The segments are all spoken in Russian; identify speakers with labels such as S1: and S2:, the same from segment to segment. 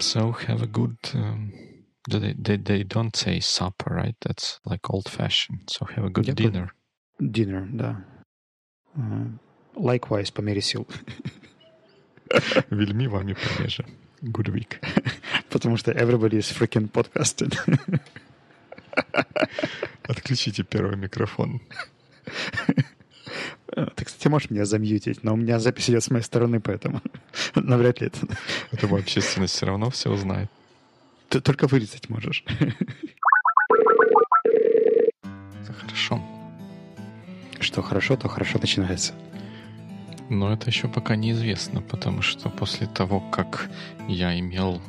S1: So have a good. Um, they, they they don't say supper, right? That's like old fashioned. So have a good
S2: Yeah, but-
S1: dinner.
S2: Dinner, да. Uh, likewise, по мере сил.
S1: Вельми вами понеже. Good week.
S2: Потому что everybody is freaking podcasting.
S1: Отключите первый микрофон.
S2: Ты, кстати, можешь меня замьютить, но у меня запись идет с моей стороны, поэтому навряд ли это...
S1: Это общественность все равно все узнает.
S2: Ты только вырезать можешь.
S1: Хорошо.
S2: Что хорошо, то хорошо начинается.
S1: Но это еще пока неизвестно, потому что после того, как я имел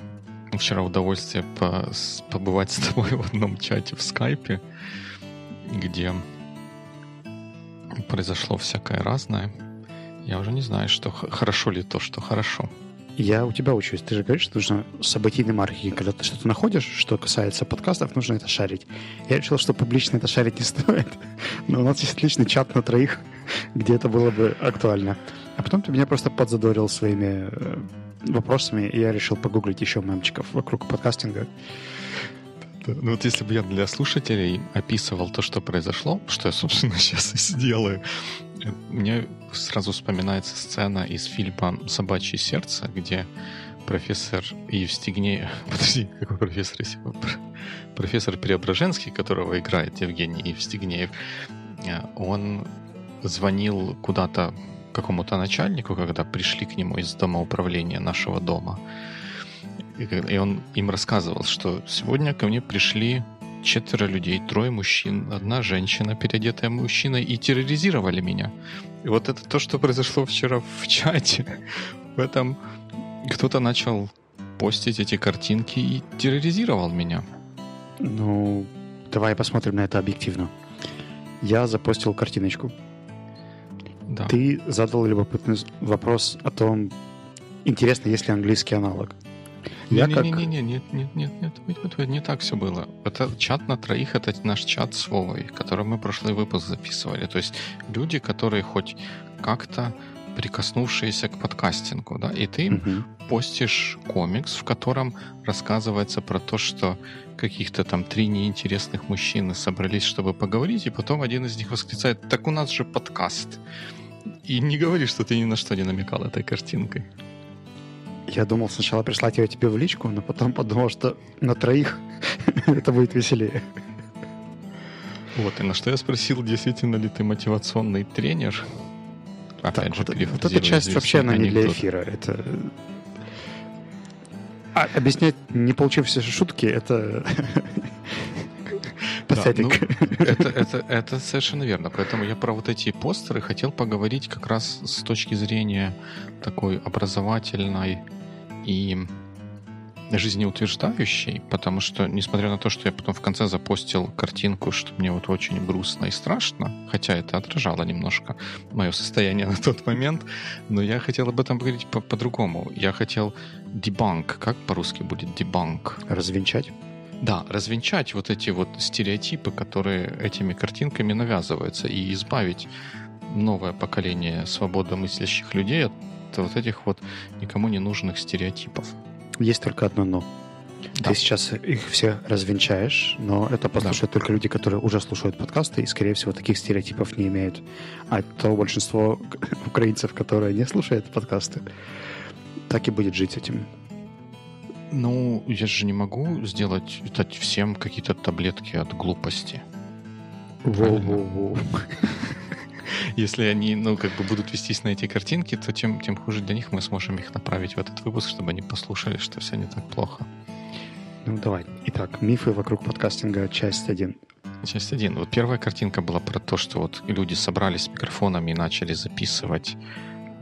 S1: вчера удовольствие по- побывать с тобой в одном чате в скайпе, где произошло всякое разное, я уже не знаю, что хорошо ли то, что хорошо.
S2: Я у тебя учусь. Ты же говоришь, что нужно событийный маркетинг. Когда ты что-то находишь, что касается подкастов, нужно это шарить. Я решил, что публично это шарить не стоит. Но у нас есть отличный чат на троих, где это было бы актуально. А потом ты меня просто подзадорил своими э, вопросами, и я решил погуглить еще мемчиков вокруг подкастинга.
S1: Ну вот если бы я для слушателей описывал то, что произошло, что я, собственно, сейчас и сделаю, мне сразу вспоминается сцена из фильма «Собачье сердце», где профессор Евстигнеев... Подожди, какой профессор? Профессор Преображенский, которого играет Евгений Евстигнеев, э, он звонил куда-то какому-то начальнику, когда пришли к нему из дома управления нашего дома. И И он им рассказывал, что сегодня ко мне пришли четверо людей, трое мужчин, одна женщина, переодетая мужчиной, и терроризировали меня. И вот это то, что произошло вчера в чате. В этом кто-то начал постить эти картинки и терроризировал меня.
S2: Ну, давай посмотрим на это объективно. Я запостил картиночку.
S1: Да.
S2: Ты задал любопытный вопрос о том, интересно, есть ли английский аналог. Я как...
S1: Не-не-не, нет, нет, нет, нет, нет, нет, нет, не так все было. Это чат на троих, это наш чат с Вовой, который мы прошлый выпуск записывали. То есть люди, которые хоть как-то прикоснувшиеся к подкастингу, да, и ты
S2: Мгм.
S1: постишь комикс, в котором рассказывается про то, что каких-то там три неинтересных мужчины собрались, чтобы поговорить, и потом один из них восклицает, так у нас же подкаст. И не говори, что ты ни на что не намекал этой картинкой.
S2: Я думал сначала прислать ее тебе в личку, но потом подумал, что на троих это будет веселее.
S1: Вот, и на что я спросил, действительно ли ты мотивационный тренер? Опять
S2: Так,
S1: же,
S2: вот, вот эта часть вообще она не для эфира. Это... А, объяснять не получившиеся шутки, это
S1: Да,
S2: патетик.
S1: ну, это, это, это совершенно верно. Поэтому я про вот эти постеры хотел поговорить как раз с точки зрения такой образовательной и жизнеутверждающей, потому что, несмотря на то, что я потом в конце запостил картинку, что мне вот очень грустно и страшно, хотя это отражало немножко мое состояние на тот момент, но я хотел об этом поговорить по- по-другому. Я хотел дебанк. Как по-русски будет дебанк?
S2: Развенчать.
S1: Да, развенчать вот эти вот стереотипы, которые этими картинками навязываются, и избавить новое поколение свободомыслящих людей от вот этих вот никому не нужных стереотипов.
S2: Есть только одно «но».
S1: Да.
S2: Ты сейчас их все развенчаешь, но это послушают только люди, которые уже слушают подкасты и, скорее всего, таких стереотипов не имеют. А то большинство украинцев, которые не слушают подкасты, так и будет жить этим.
S1: Ну, я же не могу сделать дать всем какие-то таблетки от глупости.
S2: Воу-воу-воу.
S1: Если они, ну, как бы будут вестись на эти картинки, то тем, тем хуже для них мы сможем их направить в этот выпуск, чтобы они послушали, что все не так плохо.
S2: Ну, давай. Итак, мифы вокруг подкастинга, часть 1.
S1: Часть один. Вот первая картинка была про то, что вот люди собрались с микрофонами и начали записывать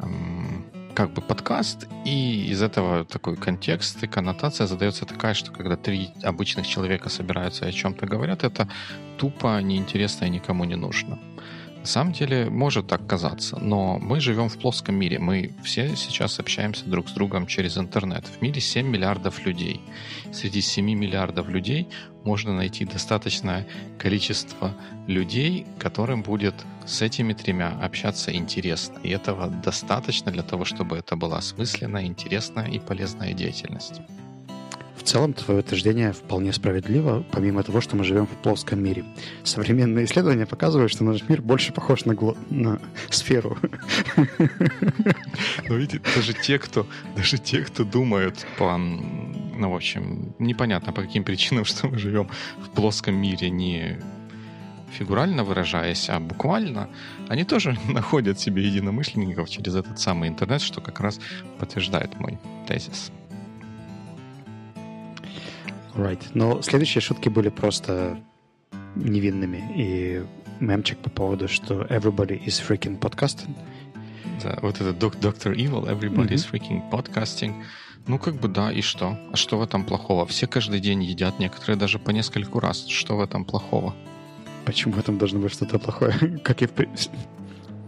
S1: эм, как бы подкаст, и из этого такой контекст и коннотация задается такая, что когда три обычных человека собираются и о чем-то говорят, это тупо, неинтересно и никому не нужно. На самом деле может так казаться, но мы живем в плоском мире. Мы все сейчас общаемся друг с другом через интернет. В мире 7 миллиардов людей. Среди 7 миллиардов людей можно найти достаточное количество людей, которым будет с этими тремя общаться интересно. И этого достаточно для того, чтобы это была осмысленная, интересная и полезная деятельность.
S2: В целом твое утверждение вполне справедливо, помимо того, что мы живем в плоском мире. Современные исследования показывают, что наш мир больше похож на, гло... на сферу.
S1: Но видите, даже те, кто, даже те, кто думают по, ну, в общем, непонятно по каким причинам, что мы живем в плоском мире, не фигурально выражаясь, а буквально, они тоже находят себе единомышленников через этот самый интернет, что как раз подтверждает мой тезис.
S2: Right. Но следующие шутки были просто невинными. И мемчик по поводу, что everybody is freaking podcasting.
S1: Да, вот это Доктор Evil, everybody mm-hmm. is freaking podcasting. Ну, как бы да, и что? А что в этом плохого? Все каждый день едят, некоторые даже по нескольку раз. Что в этом плохого?
S2: Почему в этом должно быть что-то плохое? как и в...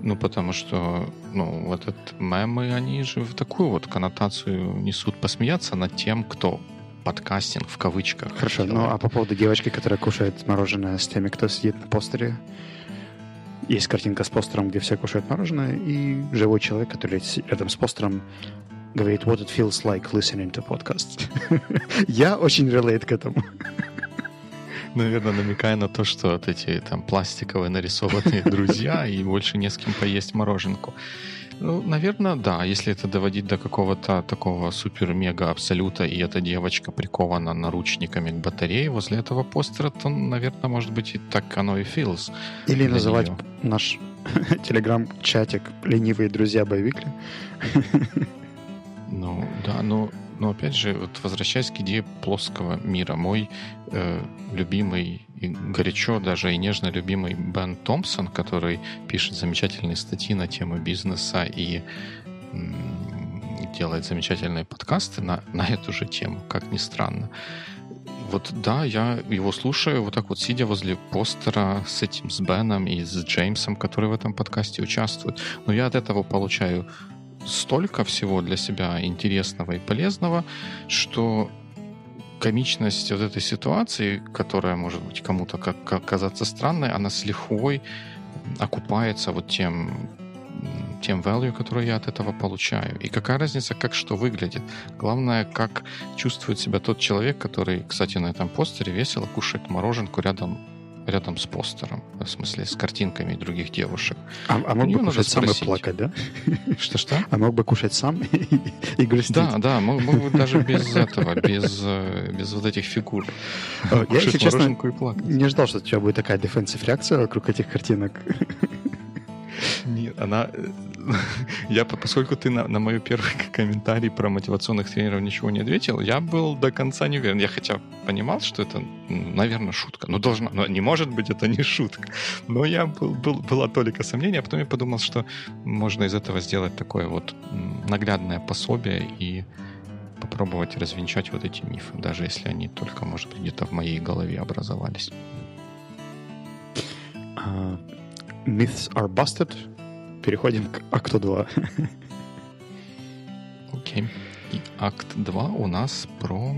S1: Ну, потому что, ну, вот этот мемы, они же в такую вот коннотацию несут посмеяться над тем, кто подкастинг в кавычках.
S2: Хорошо, ну а по поводу девочки, которая кушает мороженое с теми, кто сидит на постере, есть картинка с постером, где все кушают мороженое, и живой человек, который рядом с постером говорит «What it feels like listening to podcast». Я очень relate к этому.
S1: Наверное, намекая на то, что вот эти там пластиковые нарисованные друзья, и больше не с кем поесть мороженку. Ну, наверное, да. Если это доводить до какого-то такого супер-мега-абсолюта, и эта девочка прикована наручниками к батарее возле этого постера, то, наверное, может быть, и так оно и feels.
S2: Или называть нее. наш телеграм-чатик «Ленивые друзья боевикли».
S1: Ну, да, ну, но опять же, вот возвращаясь к идее плоского мира, мой э, любимый и горячо даже и нежно любимый Бен Томпсон, который пишет замечательные статьи на тему бизнеса и делает замечательные подкасты на, на эту же тему, как ни странно. Вот да, я его слушаю вот так вот сидя возле постера с этим, с Беном и с Джеймсом, которые в этом подкасте участвуют. Но я от этого получаю столько всего для себя интересного и полезного, что комичность вот этой ситуации, которая может быть кому-то как, казаться странной, она с лихвой окупается вот тем тем value, который я от этого получаю. И какая разница, как что выглядит. Главное, как чувствует себя тот человек, который, кстати, на этом постере весело кушает мороженку рядом рядом с постером, в смысле с картинками других девушек.
S2: А, а мог бы кушать сам и плакать, да?
S1: Что-что?
S2: А мог бы кушать сам и, и грустить.
S1: Да, да, мог, мог бы даже без этого, без, э, без вот этих фигур.
S2: Я, если честно, не ждал, что у тебя будет такая дефенсив реакция вокруг этих картинок.
S1: Нет, она... Э, я, поскольку ты на, на мой первый комментарий про мотивационных тренеров ничего не ответил, я был до конца не уверен. Я хотя понимал, что это, наверное, шутка. Ну, должна... Но не может быть, это не шутка. Но я был, был, была толика сомнения, а потом я подумал, что можно из этого сделать такое вот наглядное пособие и попробовать развенчать вот эти мифы, даже если они только, может быть, где-то в моей голове образовались.
S2: А, Myths are busted. Переходим к акту 2.
S1: Окей. Okay. И акт 2 у нас про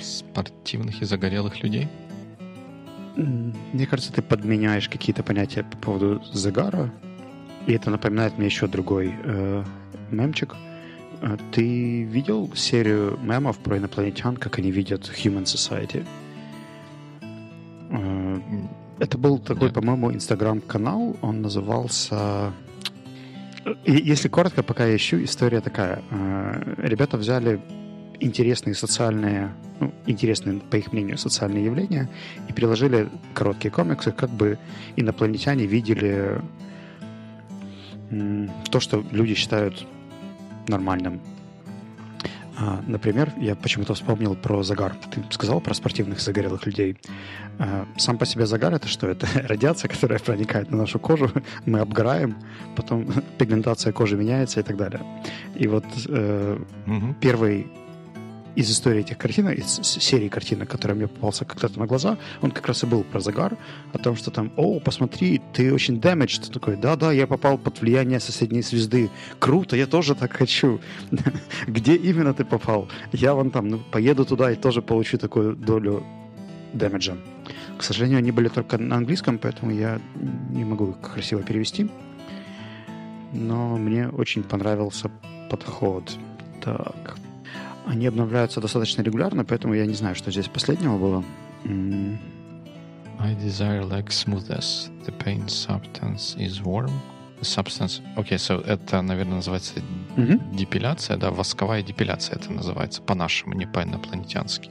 S1: спортивных и загорелых людей.
S2: Мне кажется, ты подменяешь какие-то понятия по поводу загара. И это напоминает мне еще другой э, мемчик. Э, ты видел серию мемов про инопланетян, как они видят Human Society? Э, это был такой, по-моему, инстаграм-канал. Он назывался... И, если коротко, пока я ищу, история такая. Э, ребята взяли интересные социальные, ну, интересные, по их мнению, социальные явления и приложили короткие комиксы, как бы инопланетяне видели то, что люди считают нормальным например, я почему-то вспомнил про загар. Ты сказал про спортивных загорелых людей. А, сам по себе загар это что? Это радиация, которая проникает на нашу кожу, мы обгораем, потом пигментация кожи меняется и так далее. И вот э, угу. первый из истории этих картинок, из серии картинок, которая мне попался когда-то на глаза, он как раз и был про загар, о том, что там, о, посмотри, ты очень damaged. Такой, да-да, я попал под влияние соседней звезды. Круто, я тоже так хочу. Где именно ты попал? Я вон там, ну, поеду туда и тоже получу такую долю дэмэджа. К сожалению, они были только на английском, поэтому я не могу их красиво перевести. Но мне очень понравился подход. Так, Они обновляются достаточно регулярно, поэтому я не знаю, что здесь последнего было.
S1: I desire like smoothness. The paint substance is warm. Substance. Окей, okay, so это, наверное, называется mm-hmm. депиляция, да, восковая депиляция это называется по-нашему, не по-инопланетянски.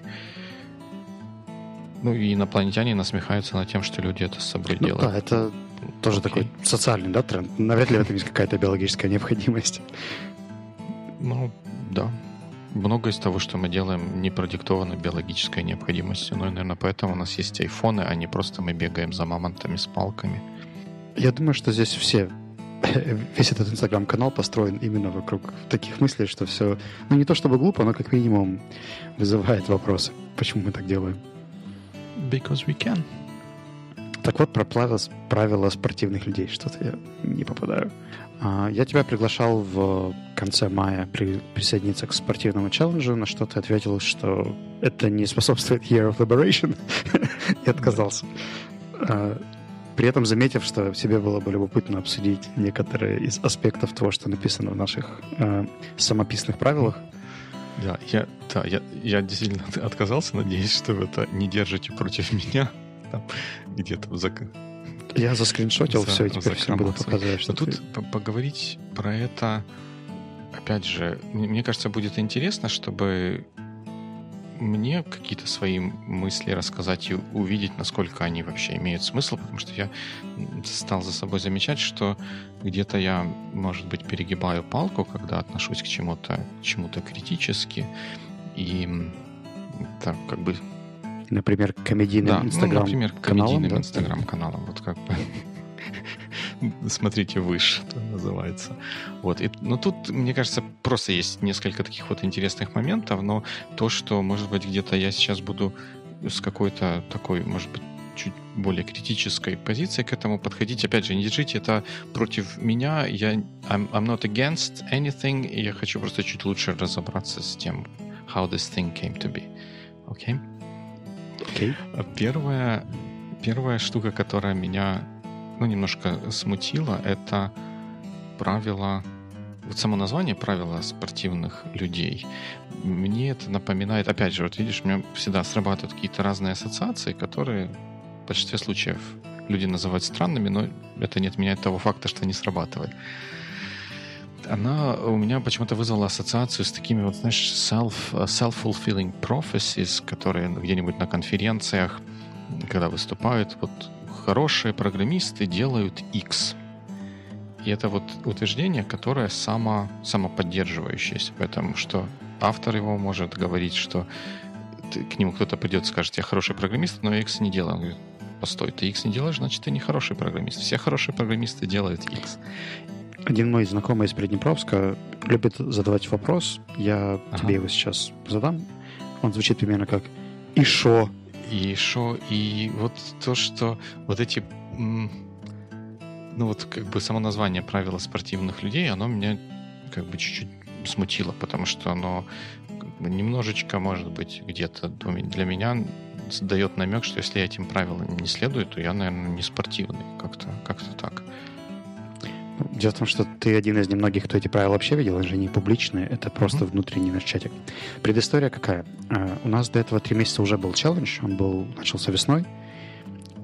S1: Ну и инопланетяне насмехаются над тем, что люди это с собой ну, делают.
S2: Да, это тоже okay. такой социальный, да, тренд. Навряд ли в этом есть какая-то биологическая необходимость.
S1: Ну, да, много из того, что мы делаем, не продиктовано биологической необходимостью. Ну и, наверное, поэтому у нас есть айфоны, а не просто мы бегаем за мамонтами с палками.
S2: Я думаю, что здесь все весь этот инстаграм-канал построен именно вокруг таких мыслей, что все, ну не то чтобы глупо, но как минимум вызывает вопросы, почему мы так делаем.
S1: Because we can.
S2: Так вот, про правила, правила спортивных людей. Что-то я не попадаю. А, я тебя приглашал в конце мая при, присоединиться к спортивному челленджу, на что ты ответил, что это не способствует Year of Liberation, и отказался. А, при этом заметив, что себе было бы любопытно обсудить некоторые из аспектов того, что написано в наших э, самописных правилах.
S1: Да, я, да я, я действительно отказался, надеюсь, что вы это не держите против меня там где-то за
S2: я заскриншотил за, все, и теперь всем буду показывать, что
S1: тут ты... поговорить про это, опять же, мне кажется, будет интересно, чтобы мне какие-то свои мысли рассказать и увидеть, насколько они вообще имеют смысл, потому что я стал за собой замечать, что где-то я, может быть, перегибаю палку, когда отношусь к чему-то чему-то критически, и так как бы
S2: Например, комедийным да, инстаграм ну,
S1: например, комедийным да? инстаграм-каналом. Вот как бы смотрите выше, это называется. Вот. И, ну, тут, мне кажется, просто есть несколько таких вот интересных моментов, но то, что, может быть, где-то я сейчас буду с какой-то такой, может быть, чуть более критической позиции к этому подходить. Опять же, не держите это против меня. Я I'm, I'm not against anything. Я хочу просто чуть лучше разобраться с тем, how this thing came to be. Okay?
S2: Okay.
S1: Первая, первая штука, которая меня ну, немножко смутила, это правила вот само название правила спортивных людей, мне это напоминает, опять же, вот видишь, у меня всегда срабатывают какие-то разные ассоциации, которые в большинстве случаев люди называют странными, но это не отменяет того факта, что они срабатывают. Она у меня почему-то вызвала ассоциацию с такими вот, знаешь, self, self-fulfilling prophecies, которые где-нибудь на конференциях, когда выступают, вот хорошие программисты делают X. И это вот утверждение, которое само, самоподдерживающееся, потому что автор его может говорить, что к нему кто-то придет и скажет, я хороший программист, но X не делаю. Он говорит, постой, ты X не делаешь, значит, ты не хороший программист. Все хорошие программисты делают X.
S2: Один мой знакомый из Приднепровска любит задавать вопрос. Я ага. тебе его сейчас задам. Он звучит примерно как «И шо?»
S1: И шо? И вот то, что вот эти... Ну вот как бы само название правила спортивных людей, оно меня как бы чуть-чуть смутило, потому что оно немножечко, может быть, где-то для меня дает намек, что если я этим правилам не следую, то я, наверное, не спортивный. Как-то как так.
S2: Дело в том, что ты один из немногих, кто эти правила вообще видел, они же не публичные, это просто mm-hmm. внутренний наш чатик. Предыстория какая? Uh, у нас до этого три месяца уже был челлендж, он был, начался весной,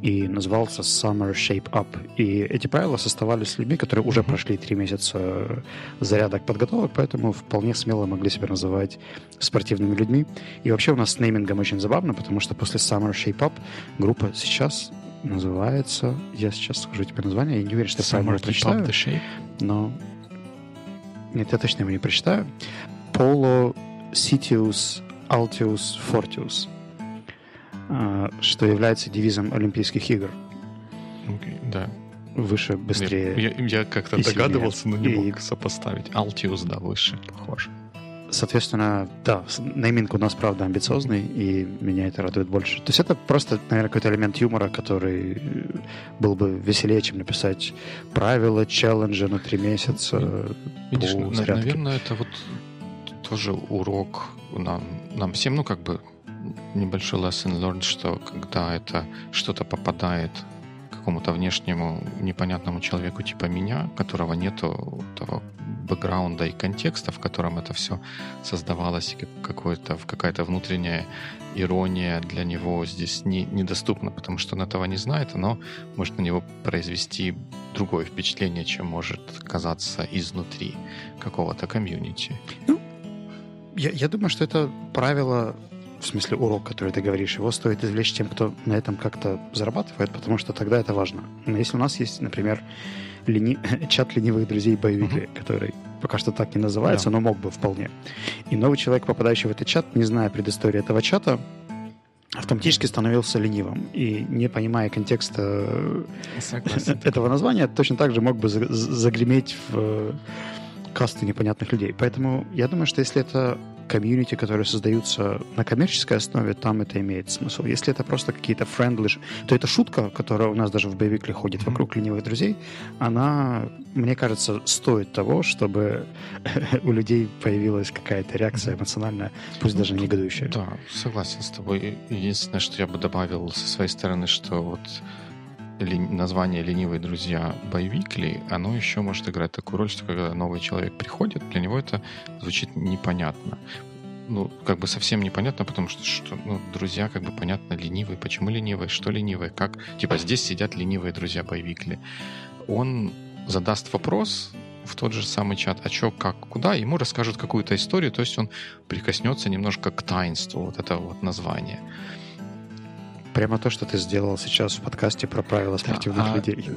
S2: и назывался Summer Shape Up. И эти правила составали с людьми, которые уже прошли три месяца зарядок подготовок, поэтому вполне смело могли себя называть спортивными людьми. И вообще у нас с неймингом очень забавно, потому что после Summer Shape Up группа сейчас называется... Я сейчас скажу тебе название, я не уверен, что я правильно прочитаю. Но... Нет, я точно его не прочитаю. Polo Sitius Altius Fortius, а, что является девизом Олимпийских игр.
S1: Okay, да.
S2: Выше, быстрее.
S1: Я, я, я как-то догадывался, но не и... мог сопоставить. Altius, да, выше, похоже.
S2: Соответственно, да, нейминг у нас, правда, амбициозный, и меня это радует больше. То есть это просто, наверное, какой-то элемент юмора, который был бы веселее, чем написать правила, челленджи на три месяца.
S1: Видишь, зарядке. наверное, это вот тоже урок нам, нам всем, ну, как бы небольшой lesson learned, что когда это что-то попадает какому-то внешнему непонятному человеку типа меня, которого нету того бэкграунда и контекста, в котором это все создавалось, и какое-то, какая-то внутренняя ирония для него здесь не, недоступна, потому что он этого не знает, но может на него произвести другое впечатление, чем может казаться изнутри какого-то комьюнити.
S2: Ну, я, я думаю, что это правило в смысле урок, который ты говоришь, его стоит извлечь тем, кто на этом как-то зарабатывает, потому что тогда это важно. Но если у нас есть, например, лени... чат ленивых друзей боевики, uh-huh. который пока что так не называется, да. но мог бы вполне. И новый человек, попадающий в этот чат, не зная предыстории этого чата, автоматически становился ленивым. И не понимая контекста Согласен. этого названия, точно так же мог бы загреметь в касты непонятных людей. Поэтому я думаю, что если это комьюнити, которые создаются на коммерческой основе, там это имеет смысл. Если это просто какие-то friendly, то эта шутка, которая у нас даже в Biweekly ходит вокруг ленивых друзей, она, мне кажется, стоит того, чтобы у людей появилась какая-то реакция эмоциональная, пусть даже негодующая.
S1: Да, согласен с тобой. Единственное, что я бы добавил со своей стороны, что вот название «Ленивые друзья» боевикли, оно еще может играть такую роль, что когда новый человек приходит, для него это звучит непонятно. Ну, как бы совсем непонятно, потому что, что ну, друзья, как бы понятно, ленивые. Почему ленивые? Что ленивые? Как? Типа, здесь сидят ленивые друзья боевикли. Он задаст вопрос, в тот же самый чат, а что, как, куда, ему расскажут какую-то историю, то есть он прикоснется немножко к таинству вот этого вот названия.
S2: Прямо то, что ты сделал сейчас в подкасте про правила спортивных да, людей.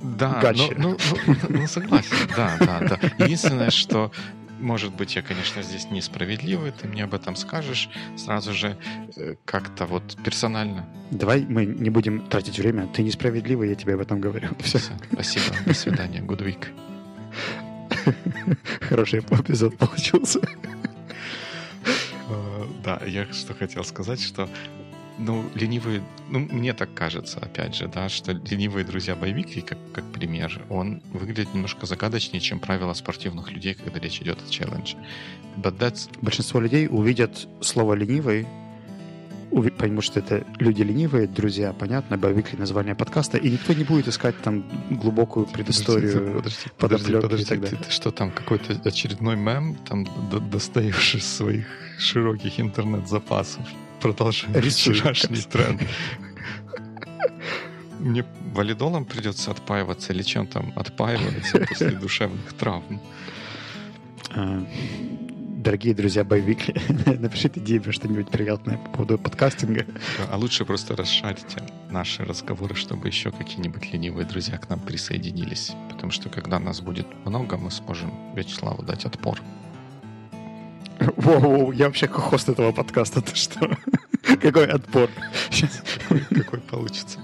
S1: Да, ну, ну, ну, ну согласен, да, да, да. Единственное, что может быть, я, конечно, здесь несправедливый, ты мне об этом скажешь сразу же э, как-то вот персонально.
S2: Давай мы не будем тратить время. Ты несправедливый, я тебе об этом говорю. Все. Все.
S1: Спасибо. До свидания. Good week.
S2: Хороший эпизод получился.
S1: Э, да, я что хотел сказать, что ну, ленивые, ну, мне так кажется, опять же, да, что ленивые друзья боевики, как, как пример, он выглядит немножко загадочнее, чем правила спортивных людей, когда речь идет о челлендже.
S2: But that's... Большинство людей увидят слово ленивый, поймут, что это люди ленивые, друзья, понятно, боевик название подкаста, и никто не будет искать там глубокую предысторию,
S1: подожди, подожди, подожди, подожди ты, ты что там, какой-то очередной мем там достаешь из своих широких интернет-запасов? Продолжаем вчерашний тренд. Мне валидолом придется отпаиваться или чем там отпаиваться после душевных травм?
S2: А, дорогие друзья боевики, напишите Диме что-нибудь приятное по поводу подкастинга.
S1: А лучше просто расшарите наши разговоры, чтобы еще какие-нибудь ленивые друзья к нам присоединились. Потому что когда нас будет много, мы сможем Вячеславу дать отпор.
S2: Воу, я вообще хост этого подкаста, ты что? Какой отбор.
S1: Сейчас. Какой получится.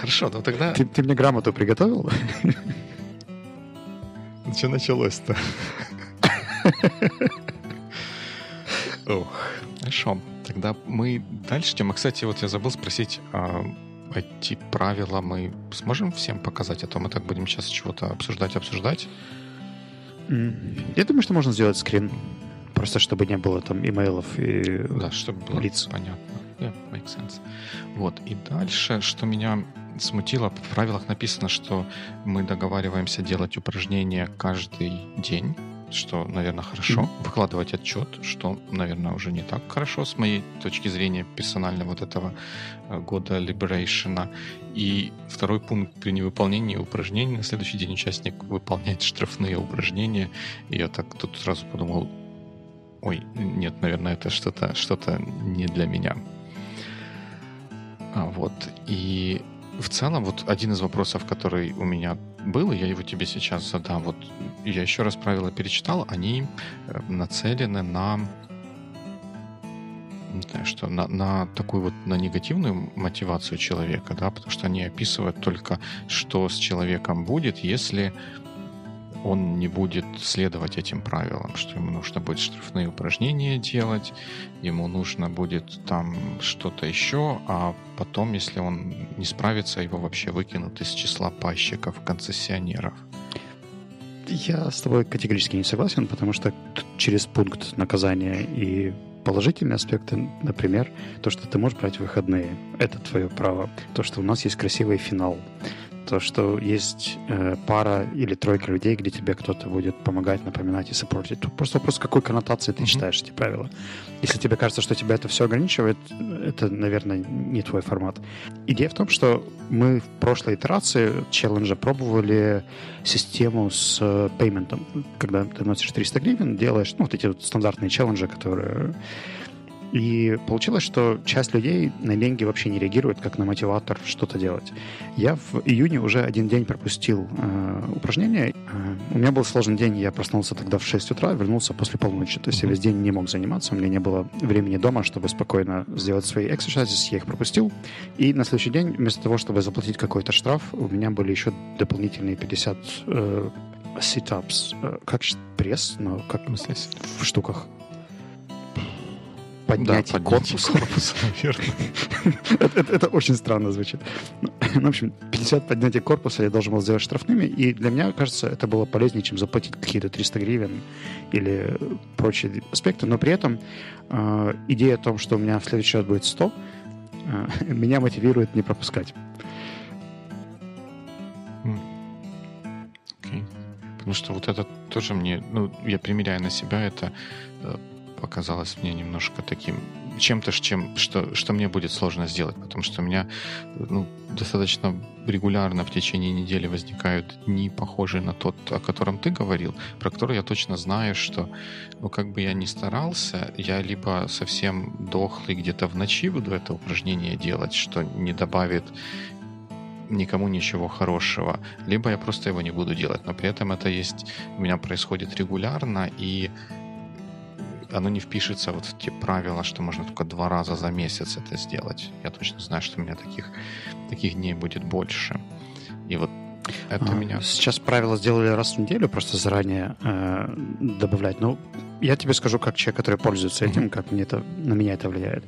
S1: Хорошо, ну тогда...
S2: Ты, ты мне грамоту приготовил?
S1: Что началось-то? Ох, хорошо. Тогда мы дальше идем. кстати, вот я забыл спросить, а эти правила мы сможем всем показать? А то мы так будем сейчас чего-то обсуждать, обсуждать.
S2: Я думаю, что можно сделать скрин. Просто чтобы не было там имейлов и
S1: да, чтобы было лиц. понятно. Yeah, makes sense. Вот. И дальше, что меня смутило, в правилах написано, что мы договариваемся делать упражнения каждый день, что, наверное, хорошо. Mm-hmm. Выкладывать отчет, что, наверное, уже не так хорошо с моей точки зрения персонально вот этого э, года Liberation. И второй пункт при невыполнении упражнений на следующий день участник выполняет штрафные упражнения. И я так тут сразу подумал, ой, нет, наверное, это что-то что не для меня. А, вот. И в целом, вот один из вопросов, который у меня был, я его тебе сейчас задам. Вот я еще раз правила перечитал, они э, нацелены на что на, на такую вот на негативную мотивацию человека, да, потому что они описывают только, что с человеком будет, если он не будет следовать этим правилам, что ему нужно будет штрафные упражнения делать, ему нужно будет там что-то еще, а потом, если он не справится, его вообще выкинут из числа пайщиков, концессионеров.
S2: Я с тобой категорически не согласен, потому что через пункт наказания и положительные аспекты, например, то, что ты можешь брать выходные. Это твое право. То, что у нас есть красивый финал то, что есть э, пара или тройка людей, где тебе кто-то будет помогать, напоминать и сопортить. Тут просто вопрос, какой коннотации ты mm-hmm. читаешь эти правила. Если тебе кажется, что тебя это все ограничивает, это, наверное, не твой формат. Идея в том, что мы в прошлой итерации челленджа пробовали систему с э, пейментом. Когда ты носишь 300 гривен, делаешь ну, вот эти вот стандартные челленджи, которые и получилось, что часть людей на деньги вообще не реагирует, как на мотиватор что-то делать. Я в июне уже один день пропустил э, упражнение. Э, у меня был сложный день, я проснулся тогда в 6 утра, вернулся после полуночи. То есть я весь день не мог заниматься, у меня не было времени дома, чтобы спокойно сделать свои exercises, я их пропустил. И на следующий день, вместо того, чтобы заплатить какой-то штраф, у меня были еще дополнительные 50 э, sit-ups. Э, как пресс, но как в штуках поднятие да, корпуса, наверное. это, это, это очень странно звучит. Ну, в общем, 50 поднятий корпуса я должен был сделать штрафными, и для меня, кажется, это было полезнее, чем заплатить какие-то 300 гривен или прочие аспекты. Но при этом э, идея о том, что у меня в следующий раз будет 100, э, меня мотивирует не пропускать.
S1: Okay. Потому что вот это тоже мне, ну, я примеряю на себя это э, показалось мне немножко таким чем-то, чем, что, что мне будет сложно сделать, потому что у меня ну, достаточно регулярно в течение недели возникают дни, похожие на тот, о котором ты говорил, про который я точно знаю, что, ну, как бы я ни старался, я либо совсем дохлый где-то в ночи буду это упражнение делать, что не добавит никому ничего хорошего, либо я просто его не буду делать, но при этом это есть, у меня происходит регулярно, и оно не впишется вот в те правила, что можно только два раза за месяц это сделать. Я точно знаю, что у меня таких, таких дней будет больше. И вот это а, меня...
S2: Сейчас правила сделали раз в неделю, просто заранее э, добавлять. Но я тебе скажу, как человек, который пользуется этим, mm-hmm. как мне это, на меня это влияет.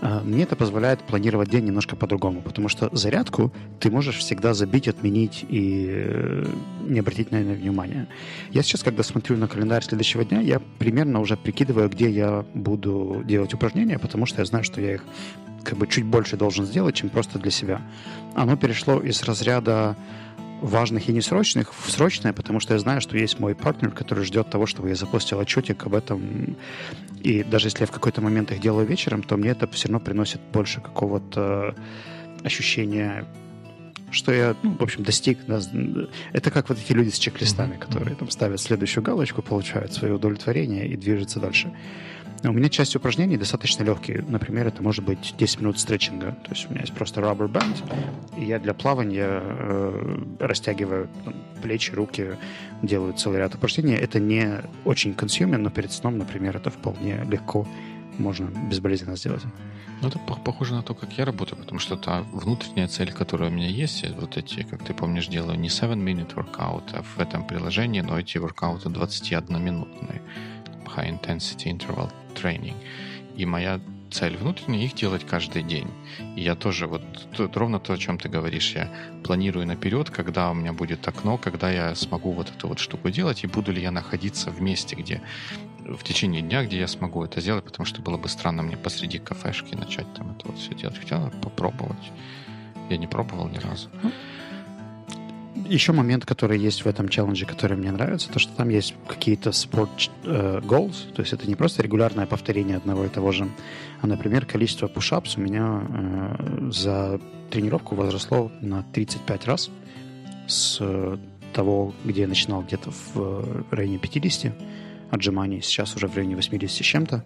S2: А, мне это позволяет планировать день немножко по-другому, потому что зарядку ты можешь всегда забить, отменить и э, не обратить на это внимания. Я сейчас, когда смотрю на календарь следующего дня, я примерно уже прикидываю, где я буду делать упражнения, потому что я знаю, что я их как бы чуть больше должен сделать, чем просто для себя. Оно перешло из разряда важных и несрочных в срочное, потому что я знаю, что есть мой партнер, который ждет того, чтобы я запустил отчетик об этом. И даже если я в какой-то момент их делаю вечером, то мне это все равно приносит больше какого-то ощущения что я, ну, в общем, достиг. Это как вот эти люди с чек-листами, которые там ставят следующую галочку, получают свое удовлетворение и движутся дальше. У меня часть упражнений достаточно легкие. Например, это может быть 10 минут стретчинга. То есть у меня есть просто rubber band, и я для плавания э, растягиваю там, плечи, руки, делаю целый ряд упражнений. Это не очень консюмен, но перед сном, например, это вполне легко можно безболезненно сделать.
S1: Ну, это похоже на то, как я работаю, потому что та внутренняя цель, которая у меня есть, вот эти, как ты помнишь, делаю не 7-minute workout, а в этом приложении, но эти воркауты 21-минутные high intensity interval training. И моя цель внутренняя их делать каждый день. И я тоже вот тут ровно то, о чем ты говоришь, я планирую наперед, когда у меня будет окно, когда я смогу вот эту вот штуку делать, и буду ли я находиться в месте, где в течение дня, где я смогу это сделать, потому что было бы странно мне посреди кафешки начать там это вот все делать. Хотя попробовать. Я не пробовал ни разу.
S2: Еще момент, который есть в этом челлендже, который мне нравится, то, что там есть какие-то sport э, goals, то есть это не просто регулярное повторение одного и того же, а, например, количество push-ups у меня э, за тренировку возросло на 35 раз с того, где я начинал где-то в районе 50 отжиманий, сейчас уже в районе 80 с чем-то.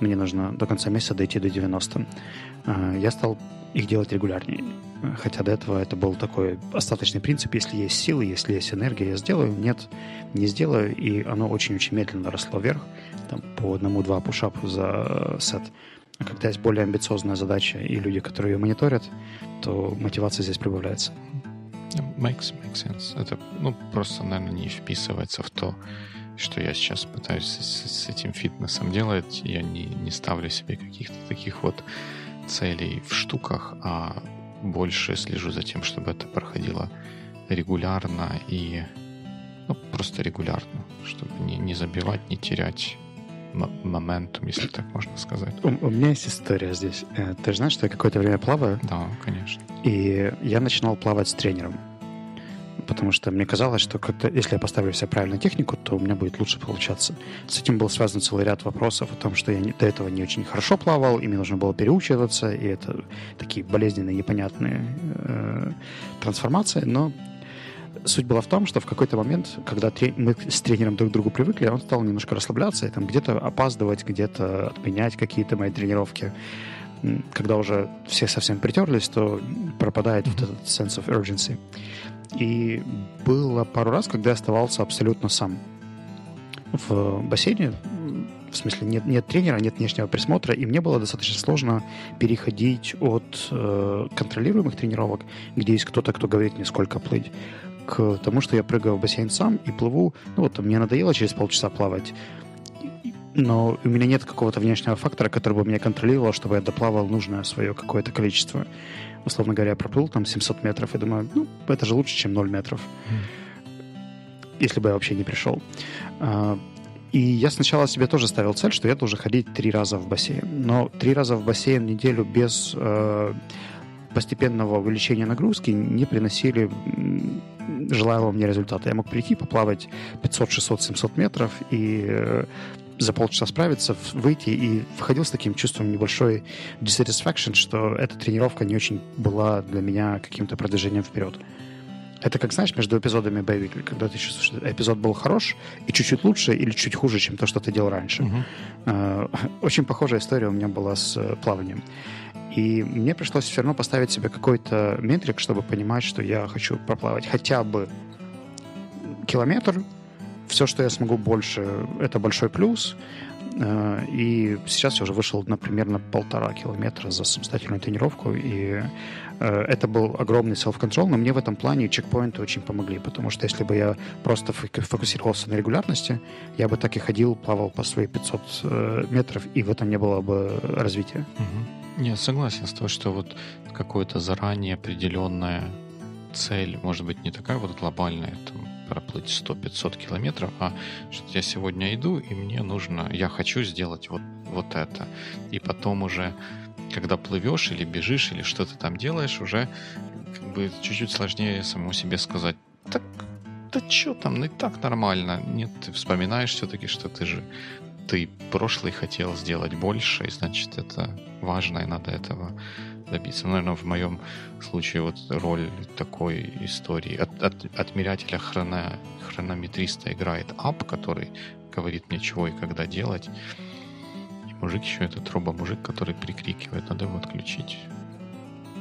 S2: Мне нужно до конца месяца дойти до 90. Э, я стал их делать регулярнее. Хотя до этого это был такой остаточный принцип. Если есть силы, если есть энергия, я сделаю. Нет, не сделаю. И оно очень-очень медленно росло вверх. Там, по одному-два пушапа за сет. А когда есть более амбициозная задача и люди, которые ее мониторят, то мотивация здесь прибавляется.
S1: Makes, makes sense. Это ну, просто, наверное, не вписывается в то, что я сейчас пытаюсь с, с этим фитнесом делать. Я не, не ставлю себе каких-то таких вот целей в штуках, а больше слежу за тем, чтобы это проходило регулярно и ну, просто регулярно, чтобы не, не забивать, не терять моментум, если так можно сказать.
S2: У, у меня есть история здесь. Э, ты же знаешь, что я какое-то время плаваю?
S1: Да, конечно.
S2: И я начинал плавать с тренером. Потому что мне казалось, что как-то, если я поставлю себе правильную технику, то у меня будет лучше получаться. С этим был связан целый ряд вопросов о том, что я не, до этого не очень хорошо плавал, и мне нужно было переучиваться, и это такие болезненные, непонятные э, трансформации. Но суть была в том, что в какой-то момент, когда трени- мы с тренером друг к другу привыкли, он стал немножко расслабляться и там где-то опаздывать, где-то отменять какие-то мои тренировки. Когда уже все совсем притерлись, то пропадает mm-hmm. вот этот sense of urgency. И было пару раз, когда я оставался абсолютно сам в бассейне. В смысле, нет, нет тренера, нет внешнего присмотра, и мне было достаточно сложно переходить от э, контролируемых тренировок, где есть кто-то, кто говорит мне, сколько плыть, к тому, что я прыгаю в бассейн сам и плыву. Ну вот, мне надоело через полчаса плавать, но у меня нет какого-то внешнего фактора, который бы меня контролировал, чтобы я доплавал нужное свое какое-то количество. Условно говоря, проплыл там 700 метров и думаю, ну, это же лучше, чем 0 метров. Mm. Если бы я вообще не пришел. А, и я сначала себе тоже ставил цель, что я должен ходить три раза в бассейн. Но три раза в бассейн в неделю без э, постепенного увеличения нагрузки не приносили желаемого мне результата. Я мог прийти, поплавать 500, 600, 700 метров и э, за полчаса справиться, выйти и входил с таким чувством небольшой dissatisfaction, что эта тренировка не очень была для меня каким-то продвижением вперед. Это как, знаешь, между эпизодами боевика, когда ты чувствуешь, что эпизод был хорош и чуть-чуть лучше или чуть хуже, чем то, что ты делал раньше. Uh-huh. Очень похожая история у меня была с э, плаванием. И мне пришлось все равно поставить себе какой-то метрик, чтобы понимать, что я хочу проплавать хотя бы километр. Все, что я смогу больше, это большой плюс. Э, и сейчас я уже вышел на примерно полтора километра за самостоятельную тренировку. И э, это был огромный self-control, но мне в этом плане чекпоинты очень помогли, потому что если бы я просто фокусировался на регулярности, я бы так и ходил, плавал по свои 500 э, метров, и в этом не было бы развития.
S1: Угу. Я согласен с тобой, что вот какое-то заранее определенная цель, может быть, не такая вот глобальная, там, проплыть 100-500 километров, а что я сегодня иду, и мне нужно, я хочу сделать вот, вот это. И потом уже, когда плывешь или бежишь, или что-то там делаешь, уже как бы чуть-чуть сложнее самому себе сказать, так да что там, ну и так нормально. Нет, ты вспоминаешь все-таки, что ты же ты прошлый хотел сделать больше, и значит это важно, и надо этого добиться. Наверное, в моем случае вот роль такой истории. От, от, отмерятеля хрона, хронометриста играет ап, который говорит мне, чего и когда делать. И мужик еще этот робо-мужик, который прикрикивает, надо его отключить.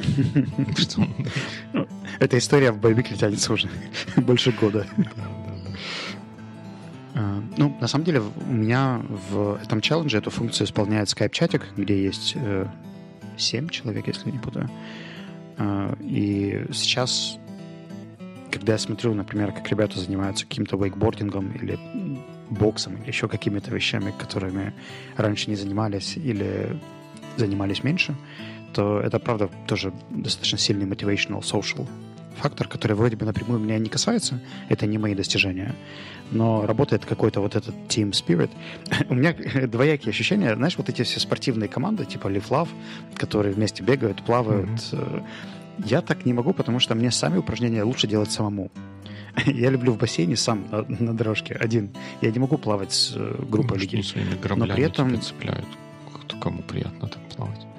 S2: Эта история в боевике тянется уже больше года. А, ну, на самом деле, у меня в этом челлендже эту функцию исполняет Skype-чатик, где есть э, 7 человек, если не путаю. Э, и сейчас, когда я смотрю, например, как ребята занимаются каким-то вейкбордингом или боксом, или еще какими-то вещами, которыми раньше не занимались или занимались меньше, то это, правда, тоже достаточно сильный motivational social фактор, который вроде бы напрямую меня не касается, это не мои достижения, но работает какой-то вот этот team spirit. У меня двоякие ощущения, знаешь, вот эти все спортивные команды, типа Love, которые вместе бегают, плавают. Mm-hmm. Я так не могу, потому что мне сами упражнения лучше делать самому. Я люблю в бассейне сам на, на дорожке один. Я не могу плавать с э, группой
S1: людей. Но при этом цепляют. Кому приятно так плавать.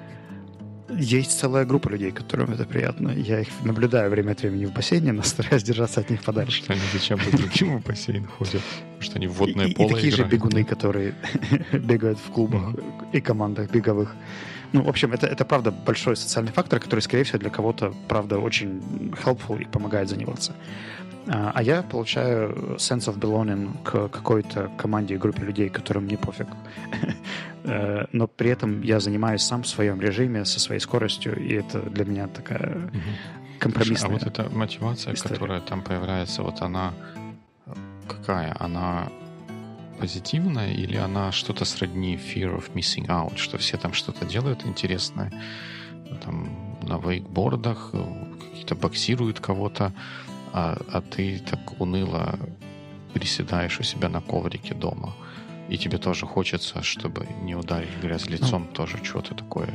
S2: Есть целая группа людей, которым это приятно. Я их наблюдаю время от времени в бассейне, но стараюсь держаться от них подальше.
S1: Они зачем бы другим в бассейн ходят? Что они в водное и, поло
S2: И такие играют. же бегуны, которые бегают в клубах mm-hmm. и командах беговых. Ну, в общем, это, это правда большой социальный фактор, который, скорее всего, для кого-то, правда, очень helpful и помогает заниматься. А, а я получаю sense of belonging к какой-то команде и группе людей, которым не пофиг. Э, но при этом я занимаюсь сам в своем режиме, со своей скоростью, и это для меня такая компромиссная
S1: А вот эта мотивация, история. которая там появляется, вот она какая? Она позитивная или она что-то сродни fear of missing out, что все там что-то делают интересное, там на вейкбордах, какие-то боксируют кого-то, а, а ты так уныло приседаешь у себя на коврике дома. И тебе тоже хочется, чтобы не ударить грязь лицом, ну, тоже что-то такое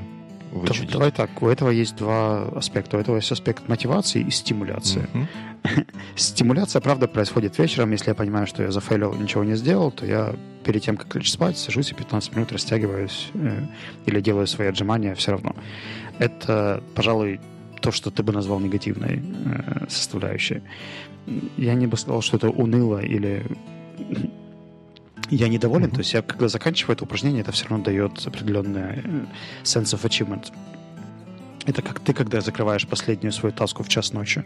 S2: вычудить. Давай так, у этого есть два аспекта. У этого есть аспект мотивации и стимуляции. Mm-hmm. Стимуляция, правда, происходит вечером. Если я понимаю, что я зафейлил, ничего не сделал, то я перед тем, как лечь спать, сажусь и 15 минут растягиваюсь э, или делаю свои отжимания все равно. Это, пожалуй, то, что ты бы назвал негативной э, составляющей. Я не бы сказал, что это уныло или я недоволен, mm-hmm. то есть я, когда заканчиваю это упражнение, это все равно дает определенный э, sense of achievement. Это как ты, когда закрываешь последнюю свою таску в час ночи.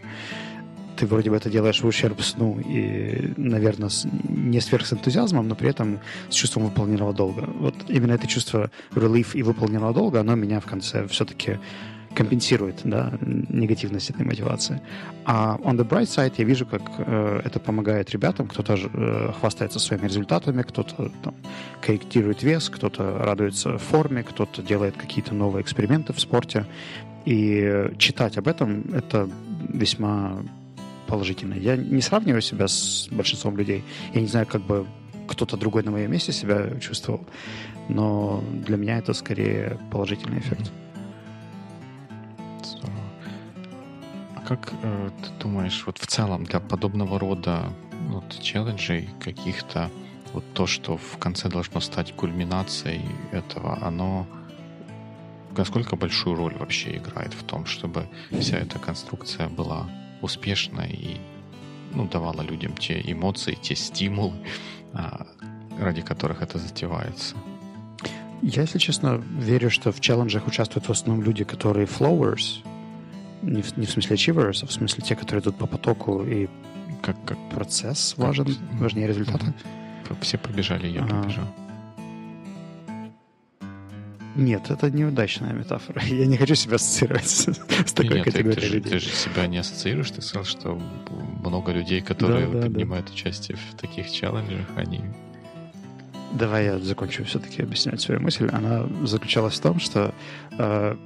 S2: Ты вроде бы это делаешь в ущерб сну и, наверное, с, не сверх с энтузиазмом, но при этом с чувством выполненного долга. Вот именно это чувство relief и выполненного долга, оно меня в конце все-таки компенсирует да, негативность этой мотивации. А on the bright side я вижу, как э, это помогает ребятам. Кто-то э, хвастается своими результатами, кто-то там, корректирует вес, кто-то радуется форме, кто-то делает какие-то новые эксперименты в спорте. И читать об этом — это весьма положительно. Я не сравниваю себя с большинством людей. Я не знаю, как бы кто-то другой на моем месте себя чувствовал, но для меня это скорее положительный эффект. Mm-hmm.
S1: Как э, ты думаешь, вот в целом для подобного рода вот, челленджей каких-то, вот то, что в конце должно стать кульминацией этого, оно насколько большую роль вообще играет в том, чтобы вся эта конструкция была успешной и ну, давала людям те эмоции, те стимулы, а, ради которых это затевается?
S2: Я, если честно, верю, что в челленджах участвуют в основном люди, которые flowers, не в, не в смысле achievers, а в смысле те, которые идут по потоку, и как, как процесс как, важен, важнее результата.
S1: Все побежали, я а, побежал.
S2: Нет, это неудачная метафора. Я не хочу себя ассоциировать с, с такой Нет, категорией
S1: ты, ты
S2: людей.
S1: Же, ты же себя не ассоциируешь, ты сказал, что много людей, которые да, да, принимают да. участие в таких челленджах, они
S2: Давай я закончу все-таки объяснять свою мысль. Она заключалась в том, что э,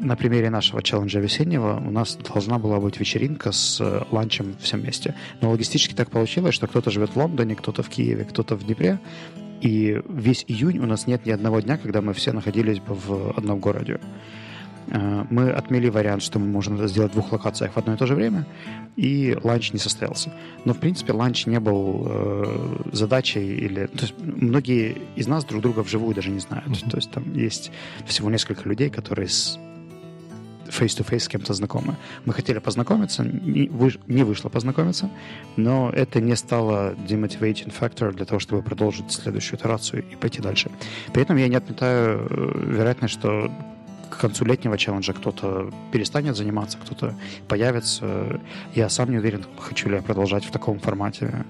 S2: на примере нашего челленджа весеннего у нас должна была быть вечеринка с э, ланчем всем вместе. Но логистически так получилось, что кто-то живет в Лондоне, кто-то в Киеве, кто-то в Днепре. И весь июнь у нас нет ни одного дня, когда мы все находились бы в одном городе. Э, мы отмели вариант, что мы можем это сделать в двух локациях в одно и то же время, и ланч не состоялся. Но, в принципе, ланч не был э, задачей или... То есть многие из нас друг друга вживую даже не знают. Mm-hmm. То есть там есть всего несколько людей, которые с face-to-face с кем-то знакомы. Мы хотели познакомиться, не, вы, не вышло познакомиться, но это не стало demotivating factor для того, чтобы продолжить следующую итерацию и пойти дальше. При этом я не отметаю э, вероятность, что к концу летнего челленджа кто-то перестанет заниматься, кто-то появится. Я сам не уверен, хочу ли я продолжать в таком формате.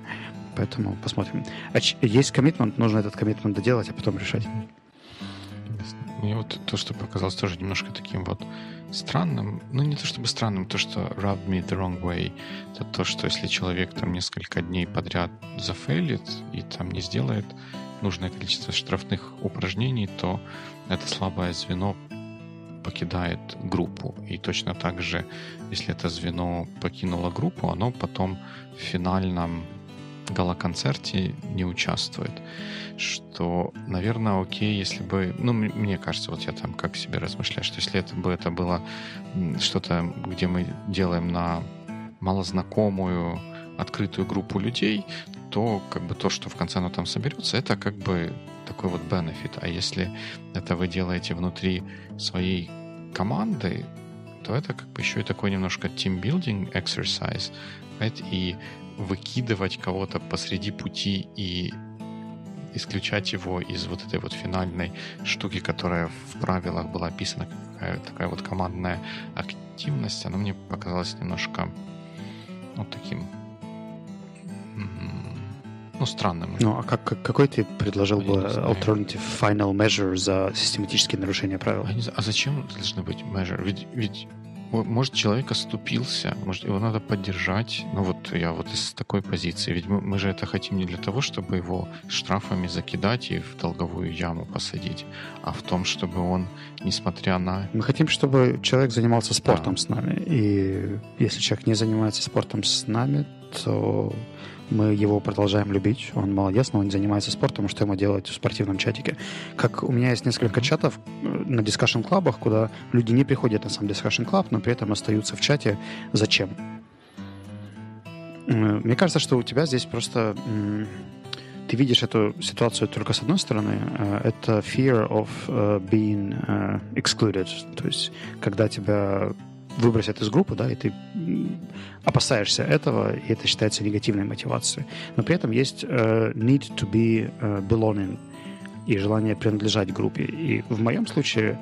S2: Поэтому посмотрим. Есть коммитмент, нужно этот коммитмент доделать, а потом решать.
S1: Мне вот то, что показалось тоже немножко таким вот странным, ну не то чтобы странным, то, что rub me the wrong way, это то, что если человек там несколько дней подряд зафейлит и там не сделает нужное количество штрафных упражнений, то это слабое звено покидает группу. И точно так же, если это звено покинуло группу, оно потом в финальном гала-концерте не участвует. Что, наверное, окей, если бы... Ну, мне кажется, вот я там как себе размышляю, что если это бы это было что-то, где мы делаем на малознакомую открытую группу людей, то как бы то, что в конце оно там соберется, это как бы такой вот бенефит. А если это вы делаете внутри своей команды, то это как бы еще и такой немножко team-building exercise, right? и выкидывать кого-то посреди пути и исключать его из вот этой вот финальной штуки, которая в правилах была описана, какая такая вот командная активность, она мне показалась немножко вот таким ну, странным.
S2: Ну, а как, какой ты предложил бы alternative final measure за систематические нарушения правил?
S1: А, а зачем должны быть measure? Ведь, ведь может, человек оступился, может, его надо поддержать. Ну вот я вот из такой позиции. Ведь мы, мы же это хотим не для того, чтобы его штрафами закидать и в долговую яму посадить, а в том, чтобы он, несмотря на...
S2: Мы хотим, чтобы человек занимался спортом да. с нами. И если человек не занимается спортом с нами, то мы его продолжаем любить. Он молодец, но он занимается спортом, что ему делать в спортивном чатике. Как у меня есть несколько чатов э, на дискашн клабах, куда люди не приходят на сам дискашн клаб, но при этом остаются в чате. Зачем? Э, мне кажется, что у тебя здесь просто ты видишь эту ситуацию только с одной стороны. Э, это fear of being excluded. То есть, когда тебя выбросят из группы, да, и ты опасаешься этого, и это считается негативной мотивацией. Но при этом есть uh, need to be uh, belonging и желание принадлежать группе. И в моем случае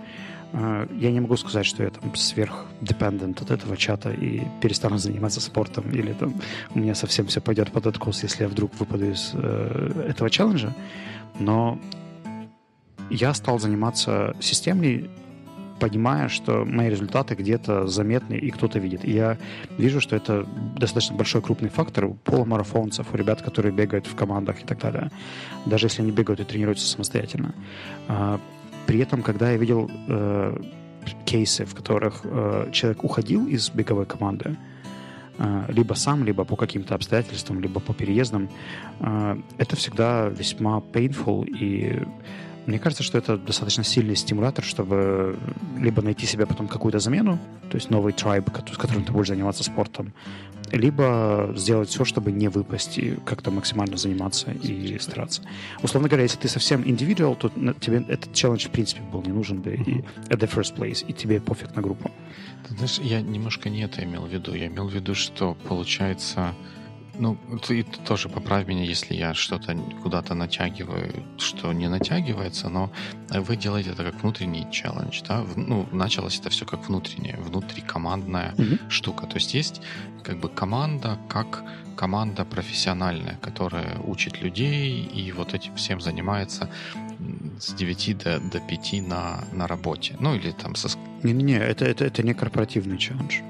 S2: uh, я не могу сказать, что я там сверх dependent от этого чата и перестану заниматься спортом, или там у меня совсем все пойдет под откос, если я вдруг выпаду из uh, этого челленджа. Но я стал заниматься системней понимая, что мои результаты где-то заметны и кто-то видит. И я вижу, что это достаточно большой крупный фактор у полумарафонцев, у ребят, которые бегают в командах и так далее. Даже если они бегают и тренируются самостоятельно. А, при этом, когда я видел э, кейсы, в которых э, человек уходил из беговой команды, э, либо сам, либо по каким-то обстоятельствам, либо по переездам, это всегда весьма painful и мне кажется, что это достаточно сильный стимулятор, чтобы либо найти себе потом какую-то замену, то есть новый трайб, с которым ты будешь заниматься спортом, либо сделать все, чтобы не выпасть и как-то максимально заниматься и стараться. Условно говоря, если ты совсем индивидуал, то тебе этот челлендж в принципе был не нужен бы и at the first place, и тебе пофиг на группу.
S1: Ты знаешь, я немножко не это имел в виду. Я имел в виду, что получается ну, ты тоже поправь меня, если я что-то куда-то натягиваю, что не натягивается, но вы делаете это как внутренний челлендж, да? Ну, началось это все как внутреннее, внутрикомандная mm-hmm. штука. То есть есть как бы команда как команда профессиональная, которая учит людей и вот этим всем занимается с 9 до, до 5 на, на работе. Ну, или там со...
S2: Не-не-не, это, это, это не корпоративный челлендж.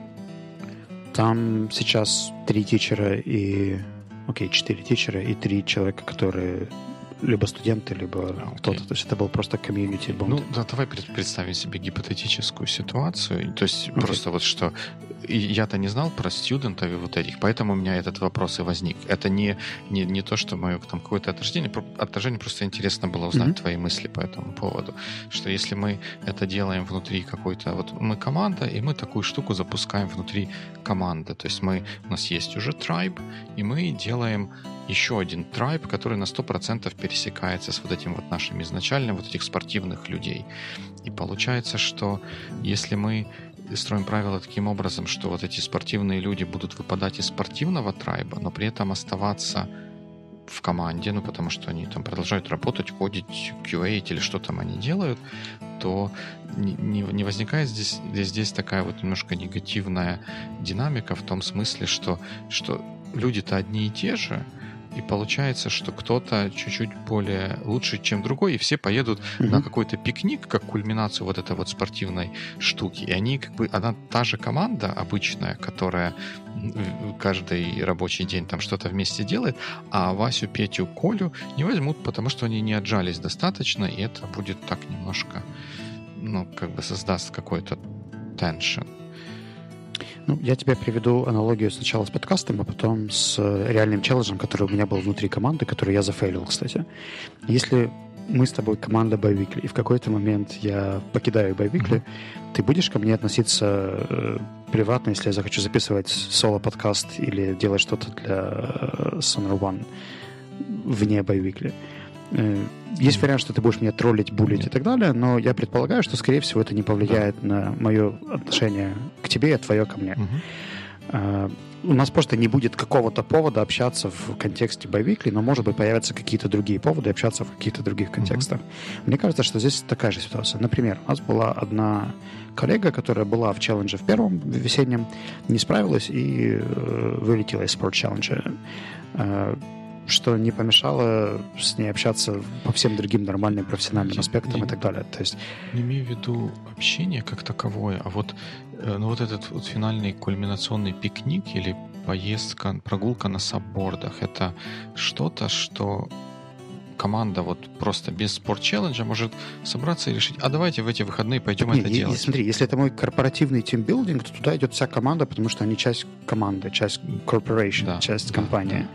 S2: Там сейчас три тичера и... Окей, четыре тичера и три человека, которые либо студенты, либо а, кто-то. То есть это был просто комьюнити бонд.
S1: Ну, да, давай представим себе гипотетическую ситуацию. То есть okay. просто вот что... Я-то не знал про студентов и вот этих, поэтому у меня этот вопрос и возник. Это не, не, не то, что мое там какое-то отражение. Отражение просто интересно было узнать mm-hmm. твои мысли по этому поводу. Что если мы это делаем внутри какой-то... Вот мы команда, и мы такую штуку запускаем внутри команды. То есть мы, у нас есть уже tribe, и мы делаем еще один трайб, который на 100% пересекается с вот этим вот нашим изначальным, вот этих спортивных людей. И получается, что если мы строим правила таким образом, что вот эти спортивные люди будут выпадать из спортивного трайба, но при этом оставаться в команде, ну, потому что они там продолжают работать, ходить, QA или что там они делают, то не, не, не возникает здесь, здесь, здесь такая вот немножко негативная динамика в том смысле, что, что люди-то одни и те же, и получается, что кто-то чуть-чуть более лучше, чем другой, и все поедут mm-hmm. на какой-то пикник, как кульминацию вот этой вот спортивной штуки. И они как бы, она та же команда обычная, которая каждый рабочий день там что-то вместе делает, а Васю, Петю, Колю не возьмут, потому что они не отжались достаточно, и это будет так немножко, ну, как бы создаст какой-то tension.
S2: Ну, я тебе приведу аналогию сначала с подкастом, а потом с э, реальным челленджем, который у меня был внутри команды, который я зафейлил, кстати. Если мы с тобой команда Байвикли, и в какой-то момент я покидаю Байвикли, mm-hmm. ты будешь ко мне относиться э, приватно, если я захочу записывать соло-подкаст или делать что-то для э, Sonar One вне Байвикли? Э, есть вариант, что ты будешь меня троллить, булить и так далее, но я предполагаю, что, скорее всего, это не повлияет да. на мое отношение к тебе, а твое ко мне. Угу. У нас просто не будет какого-то повода общаться в контексте боевикли, но, может быть, появятся какие-то другие поводы общаться в каких-то других контекстах. Угу. Мне кажется, что здесь такая же ситуация. Например, у нас была одна коллега, которая была в челлендже в первом весеннем, не справилась и э, вылетела из спорт-челленджа э, что не помешало с ней общаться по всем другим нормальным профессиональным я, аспектам я, и так далее. То есть...
S1: Не имею в виду общение как таковое, а вот, э, ну, вот этот вот финальный кульминационный пикник или поездка, прогулка на саббордах, это что-то, что команда вот просто без спорт-челленджа может собраться и решить, а давайте в эти выходные пойдем
S2: Не,
S1: это
S2: и
S1: делать.
S2: смотри, если это мой корпоративный тимбилдинг, то туда идет вся команда, потому что они часть команды, часть corporation,
S1: Да,
S2: часть
S1: да,
S2: компании.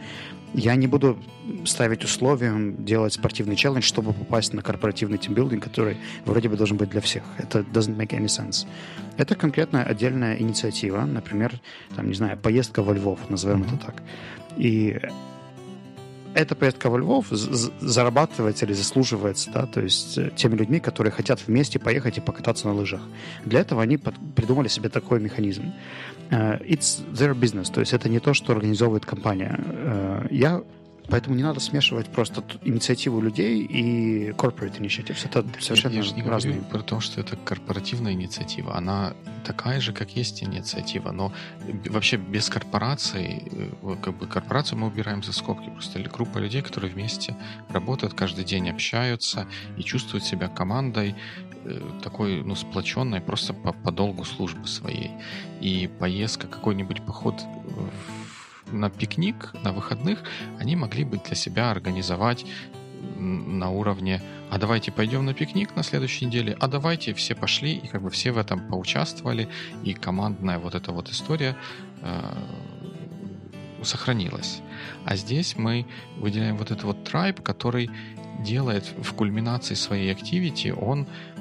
S2: Я не буду ставить условием делать спортивный челлендж, чтобы попасть на корпоративный тимбилдинг, который вроде бы должен быть для всех. Это doesn't make any sense. Это конкретно отдельная инициатива, например, там, не знаю, поездка во Львов, назовем
S1: Мгм.
S2: это так. И эта поездка во Львов зарабатывается или заслуживается, да, то есть э, теми людьми, которые хотят вместе поехать и покататься на лыжах. Для этого они под- придумали себе такой механизм. Э, It's their business, то есть это не то, что организовывает компания. Э, Я Поэтому не надо смешивать просто инициативу людей и corporate initiatives. Это совершенно
S1: я, же не
S2: разные.
S1: говорю про то, что это корпоративная инициатива. Она такая же, как есть инициатива, но вообще без корпораций, э, как бы корпорацию мы убираем за скобки. Просто группа людей, которые вместе работают каждый день, общаются и чувствуют себя командой такой, ну, сплоченной просто по, по долгу службы своей. И поездка, какой-нибудь поход в- на пикник на выходных, они могли бы для себя организовать на уровне а давайте пойдем на пикник на следующей неделе, а давайте все пошли, и как бы все в этом поучаствовали, и командная вот эта вот история э, сохранилась. А здесь мы выделяем вот этот вот трайб, который делает в кульминации своей активити, он э,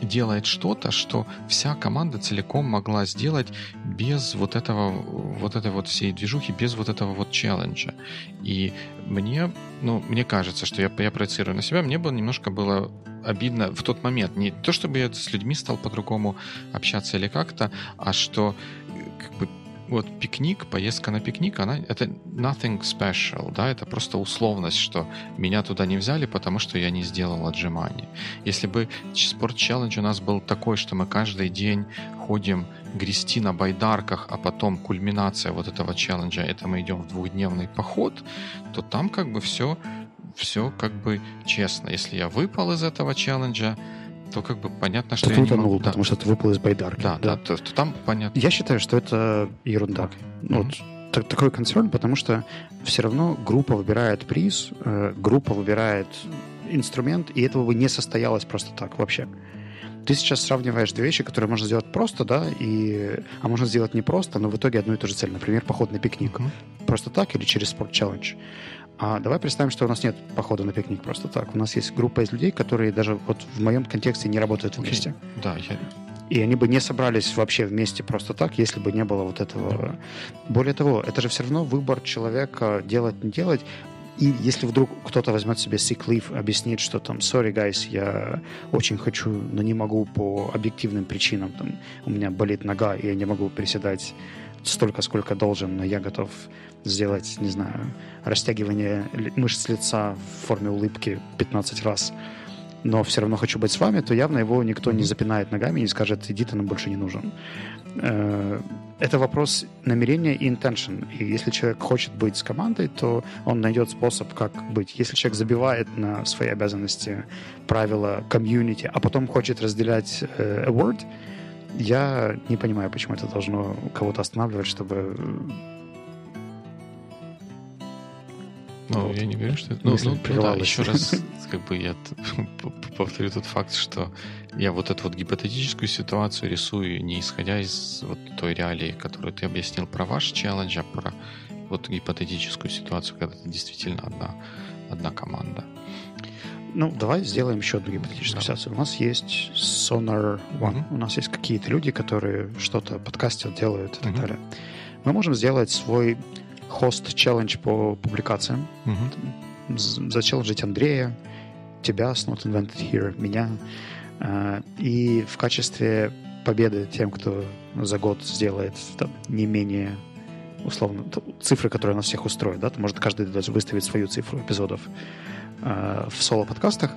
S1: делает что-то, что вся команда целиком могла сделать без вот этого, вот этой вот всей движухи, без вот этого вот челленджа. И мне, ну, мне кажется, что я, я проецирую на себя, мне было немножко было обидно в тот момент. Не то, чтобы я с людьми стал по-другому общаться или как-то, а что э, как бы вот пикник, поездка на пикник, она это nothing special, да, это просто условность, что меня туда не взяли, потому что я не сделал отжиманий. Если бы спорт-челлендж у нас был такой, что мы каждый день ходим грести на байдарках, а потом кульминация вот этого челленджа, это мы идем в двухдневный поход, то там как бы все, все как бы честно. Если я выпал из этого челленджа, то как бы понятно, что
S2: Что ты
S1: не могу...
S2: утонул,
S1: да,
S2: потому что ты выпал из байдарки.
S1: да, да, то, то там понятно.
S2: Я считаю, что это ерунда. Ну,
S1: Мгм.
S2: Вот та- такой концерн, потому что все равно группа выбирает приз, э, группа выбирает инструмент, и этого бы не состоялось просто так вообще. Ты сейчас сравниваешь две вещи, которые можно сделать просто, да, и, а можно сделать не просто, но в итоге одну и ту же цель. Например, поход на пикник.
S1: Мгм.
S2: Просто так или через спорт-челлендж. А давай представим, что у нас нет похода на пикник просто так. У нас есть группа из людей, которые даже вот в моем контексте не работают
S1: Окей.
S2: вместе.
S1: Да, я,
S2: И они бы не собрались вообще вместе просто так, если бы не было вот этого. Более того, это же все равно выбор человека делать, не делать. И если вдруг кто-то возьмет себе sick leave, объяснит, что там, sorry, guys, я очень хочу, но не могу по объективным причинам, там, у меня болит нога, и я не могу приседать столько, сколько должен, но я готов сделать, не знаю, растягивание мышц лица в форме улыбки 15 раз, но все равно хочу быть с вами, то явно его никто не запинает ногами и не скажет, иди, ты нам больше не нужен. Э, Это вопрос намерения и intention. И если человек хочет быть с командой, то он найдет способ, как быть. Если человек забивает на свои обязанности правила комьюнити, а потом хочет разделять э, award, я не понимаю, почему это должно кого-то останавливать, чтобы...
S1: Ну,
S2: Вот.
S1: я не говорю, что это... Ну, ну, ну да, еще раз, как бы я повторю тот факт, что я вот эту вот гипотетическую ситуацию рисую не исходя из вот той реалии, которую ты объяснил про ваш челлендж, а про вот гипотетическую ситуацию, когда это действительно одна, одна команда.
S2: Ну, давай сделаем еще одну гипотетическую
S1: Давай.
S2: ситуацию. У нас есть Sonar One.
S1: Мгм.
S2: У нас есть какие-то люди, которые что-то подкастят, делают и так
S1: Мгм.
S2: далее. Мы можем сделать свой хост-челлендж по публикациям. З- Зачелленджить Андрея, тебя с Not Invented Here, меня. А, И в качестве победы тем, кто за год сделает там, не менее условно цифры, которые нас всех устроят, да, то может каждый даже выставить свою цифру эпизодов а, в соло-подкастах.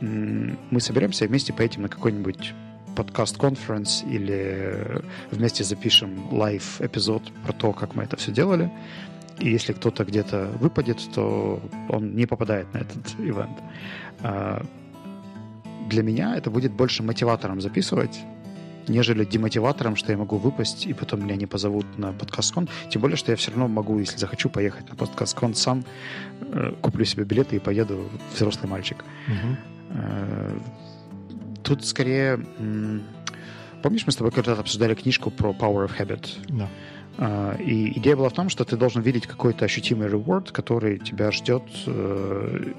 S2: Мы соберемся и вместе поедем на какой-нибудь подкаст-conference или вместе запишем live-эпизод про то, как мы это все делали. И если кто-то где-то выпадет, то он не попадает на этот ивент. А, Для меня это будет больше мотиватором записывать, нежели демотиватором, что я могу выпасть, и потом меня не позовут на подкасткон. Тем более, что я все равно могу, если захочу, поехать на подкасткон сам, э, куплю себе билеты и поеду взрослый мальчик. Угу. Э, тут скорее... Помнишь, мы с тобой когда-то обсуждали книжку про Power of Habit?
S1: Да.
S2: Uh, и идея была в том, что ты должен видеть какой-то ощутимый reward, который тебя ждет, uh,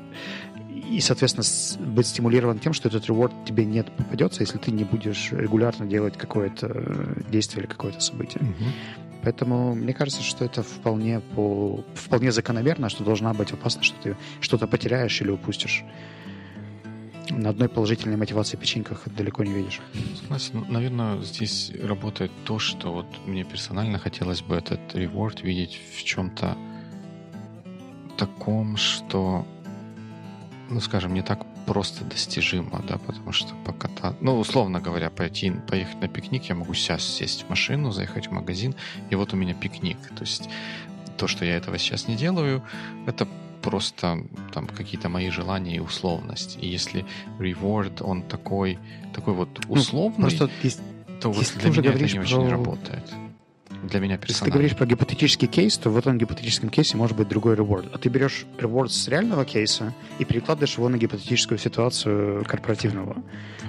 S2: и, соответственно, быть стимулирован тем, что этот reward тебе не попадется, если ты не будешь регулярно делать какое-то действие или какое-то событие. Mm-hmm. Поэтому мне кажется, что это вполне, по, вполне закономерно, что должна быть опасно, что ты что-то потеряешь или упустишь на одной положительной мотивации печеньках далеко не видишь.
S1: Согласен. Ну, наверное, здесь работает то, что вот мне персонально хотелось бы этот реворд видеть в чем-то таком, что, ну, скажем, не так просто достижимо, да, потому что пока ну, условно говоря, пойти, поехать на пикник, я могу сейчас сесть в машину, заехать в магазин, и вот у меня пикник. То есть то, что я этого сейчас не делаю, это просто там какие-то мои желания и условность. И если reward, он такой, такой вот ну, условный, ну, просто есть, то вот для меня это не про... очень работает. Для меня персонально.
S2: Если ты говоришь про гипотетический кейс, то в этом гипотетическом кейсе может быть другой reward. А ты берешь reward с реального кейса и перекладываешь его на гипотетическую ситуацию корпоративного.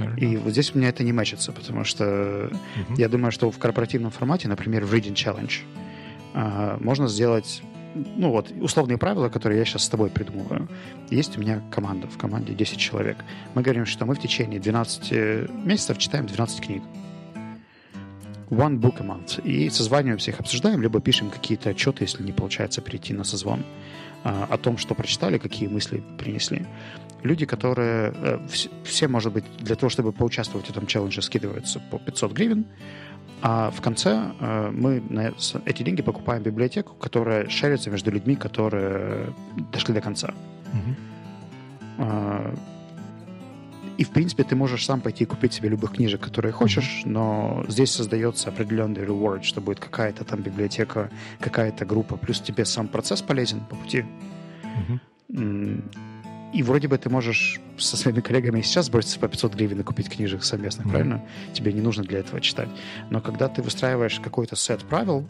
S2: Fair и вот здесь у меня это не мэчится, потому что uh-huh. я думаю, что в корпоративном формате, например, в Reading Challenge, а, можно сделать ну вот, условные правила, которые я сейчас с тобой придумываю. Есть у меня команда, в команде 10 человек. Мы говорим, что мы в течение 12 месяцев читаем 12 книг. One book a month. И созваниваемся, их обсуждаем, либо пишем какие-то отчеты, если не получается прийти на созвон, о том, что прочитали, какие мысли принесли. Люди, которые... Э, все, может быть, для того, чтобы поучаствовать в этом челлендже, скидываются по 500 гривен. А в конце э, мы на эти деньги покупаем библиотеку, которая шарится между людьми, которые дошли до конца. Угу. И, в принципе, ты можешь сам пойти купить себе любых книжек, которые хочешь, но здесь создается определенный reward, что будет какая-то там библиотека, какая-то группа, плюс тебе сам процесс полезен по пути. Угу. И вроде бы ты можешь со своими коллегами сейчас броситься по 500 гривен и купить книжек совместно, mm-hmm. правильно? Тебе не нужно для этого читать. Но когда ты выстраиваешь какой-то сет правил,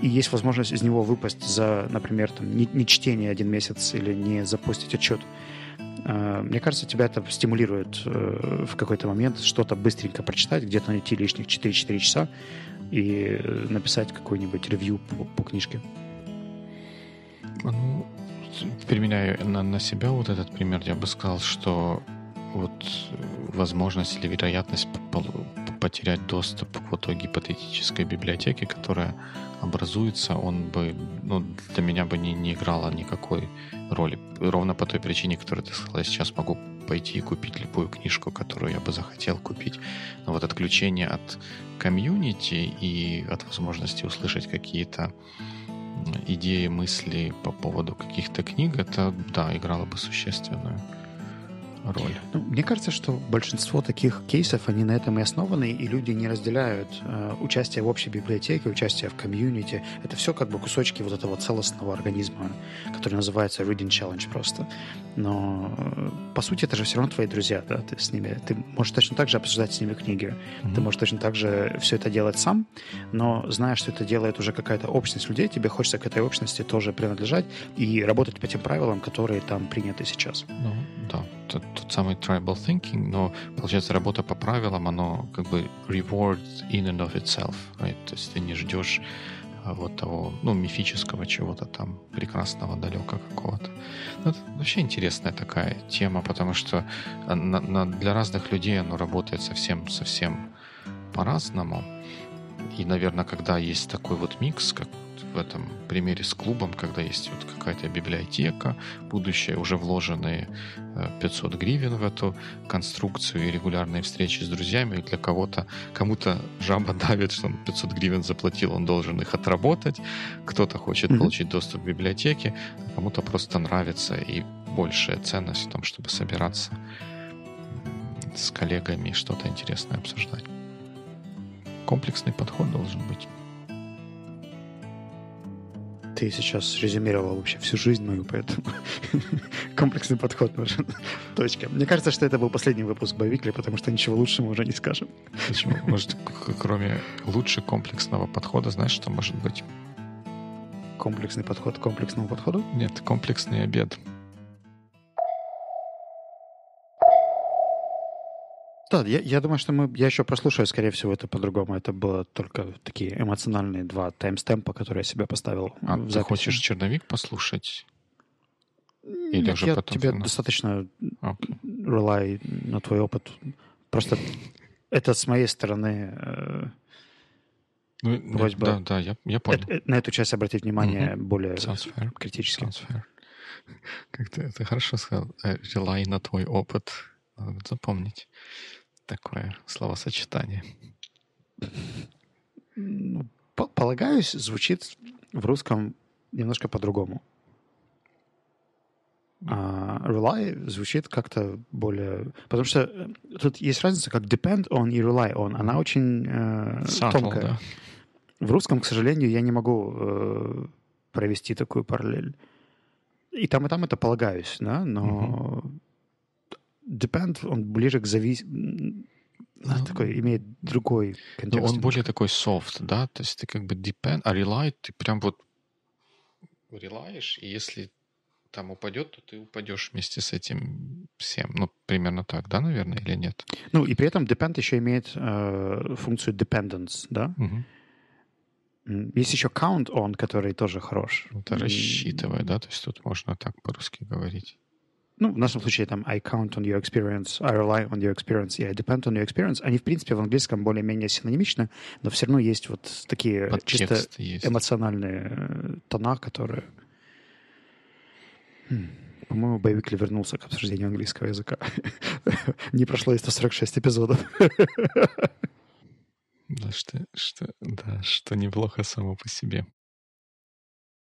S2: и есть возможность из него выпасть за, например, там, не, не чтение один месяц или не запустить отчет, мне кажется, тебя это стимулирует э, в какой-то момент что-то быстренько прочитать, где-то найти лишних 4-4 часа и написать какой-нибудь ревью по, по книжке.
S1: Ну, применяю на, на себя вот этот пример, я бы сказал, что вот возможность или вероятность потерять доступ к вот той гипотетической библиотеке, которая образуется, он бы, ну, для меня бы не, не играла никакой роли. Ровно по той причине, которую ты сказал, я сейчас могу пойти и купить любую книжку, которую я бы захотел купить. Но вот отключение от комьюнити и от возможности услышать какие-то идеи, мысли по поводу каких-то книг, это, да, играло бы существенную роль.
S2: Ну, мне кажется, что большинство таких кейсов, они на этом и основаны, и люди не разделяют э, участие в общей библиотеке, участие в комьюнити. Это все как бы кусочки вот этого целостного организма, который называется Reading Challenge просто. Но, э, по сути, это же все равно твои друзья, да, ты с ними, ты можешь точно так же обсуждать с ними книги, mm-hmm. ты можешь точно так же все это делать сам, но зная, что это делает уже какая-то общность людей, тебе хочется к этой общности тоже принадлежать и работать по тем правилам, которые там приняты сейчас.
S1: Ну, да, тот, тот самый tribal thinking, но, получается, работа по правилам, оно как бы reward in and of itself, right? То есть ты не ждешь а, вот того, ну, мифического чего-то там, прекрасного, далека какого-то. Ну, это вообще интересная такая тема, потому что а, на, на, для разных людей оно работает совсем-совсем по-разному. И, наверное, когда есть такой вот микс, как в этом примере с клубом, когда есть вот какая-то библиотека, будущее, уже вложенные 500 э, гривен в эту конструкцию и регулярные встречи с друзьями. Для кого-то, кому-то жаба давит, что он 500 гривен заплатил, он должен их отработать. Кто-то хочет mm-hmm. получить доступ к библиотеке, а кому-то просто нравится и большая ценность в том, чтобы собираться с коллегами и что-то интересное обсуждать. Комплексный подход должен быть.
S2: Ты сейчас резюмировал вообще всю жизнь мою, поэтому комплексный подход нужен. Точка. Мне кажется, что это был последний выпуск Боевикли, потому что ничего лучше мы уже не скажем.
S1: Почему? Может, кроме лучше комплексного подхода, знаешь, что может быть?
S2: Комплексный подход к комплексному подходу?
S1: Нет, комплексный обед.
S2: Да, я, я думаю, что мы, я еще прослушаю, скорее всего, это по-другому. Это было только такие эмоциональные два таймстемпа, которые я себе поставил.
S1: А ты записи. хочешь черновик послушать? Или
S2: Нет, уже я потом тебе достаточно okay. rely на твой опыт. Просто это с моей стороны э,
S1: ну, просьба. Да, да, я, я понял.
S2: Это, на эту часть обратить внимание mm-hmm. более
S1: Sounds fair.
S2: критически.
S1: Sounds fair. Как ты, ты хорошо сказал. Э, rely на твой опыт. Надо запомнить такое словосочетание?
S2: Ну, полагаюсь, звучит в русском немножко по-другому. А rely звучит как-то более... Потому что э, тут есть разница, как depend on и rely on. Она очень э, Subtle, тонкая. Да. В русском, к сожалению, я не могу э, провести такую параллель. И там, и там это полагаюсь, да, но угу depend, он ближе к завис... Ну, такой, имеет другой
S1: контекст. Ну, он более такой soft, да, то есть ты как бы depend, а rely ты прям вот релаешь, и если там упадет, то ты упадешь вместе с этим всем. Ну, примерно так, да, наверное, или нет?
S2: Ну, и при этом depend еще имеет э, функцию dependence, да? Угу. Есть еще count on, который тоже хорош.
S1: Это рассчитывай, да? То есть тут можно так по-русски говорить
S2: ну, в нашем случае там I count on your experience, I rely on your experience и I depend on your experience, они, в принципе, в английском более-менее синонимичны, но все равно есть вот такие Подтекст чисто есть. эмоциональные э, тона, которые... Хм. По-моему, Боевик вернулся к обсуждению английского языка. Не прошло и 146 эпизодов.
S1: Да, что, что, да, что неплохо само по себе.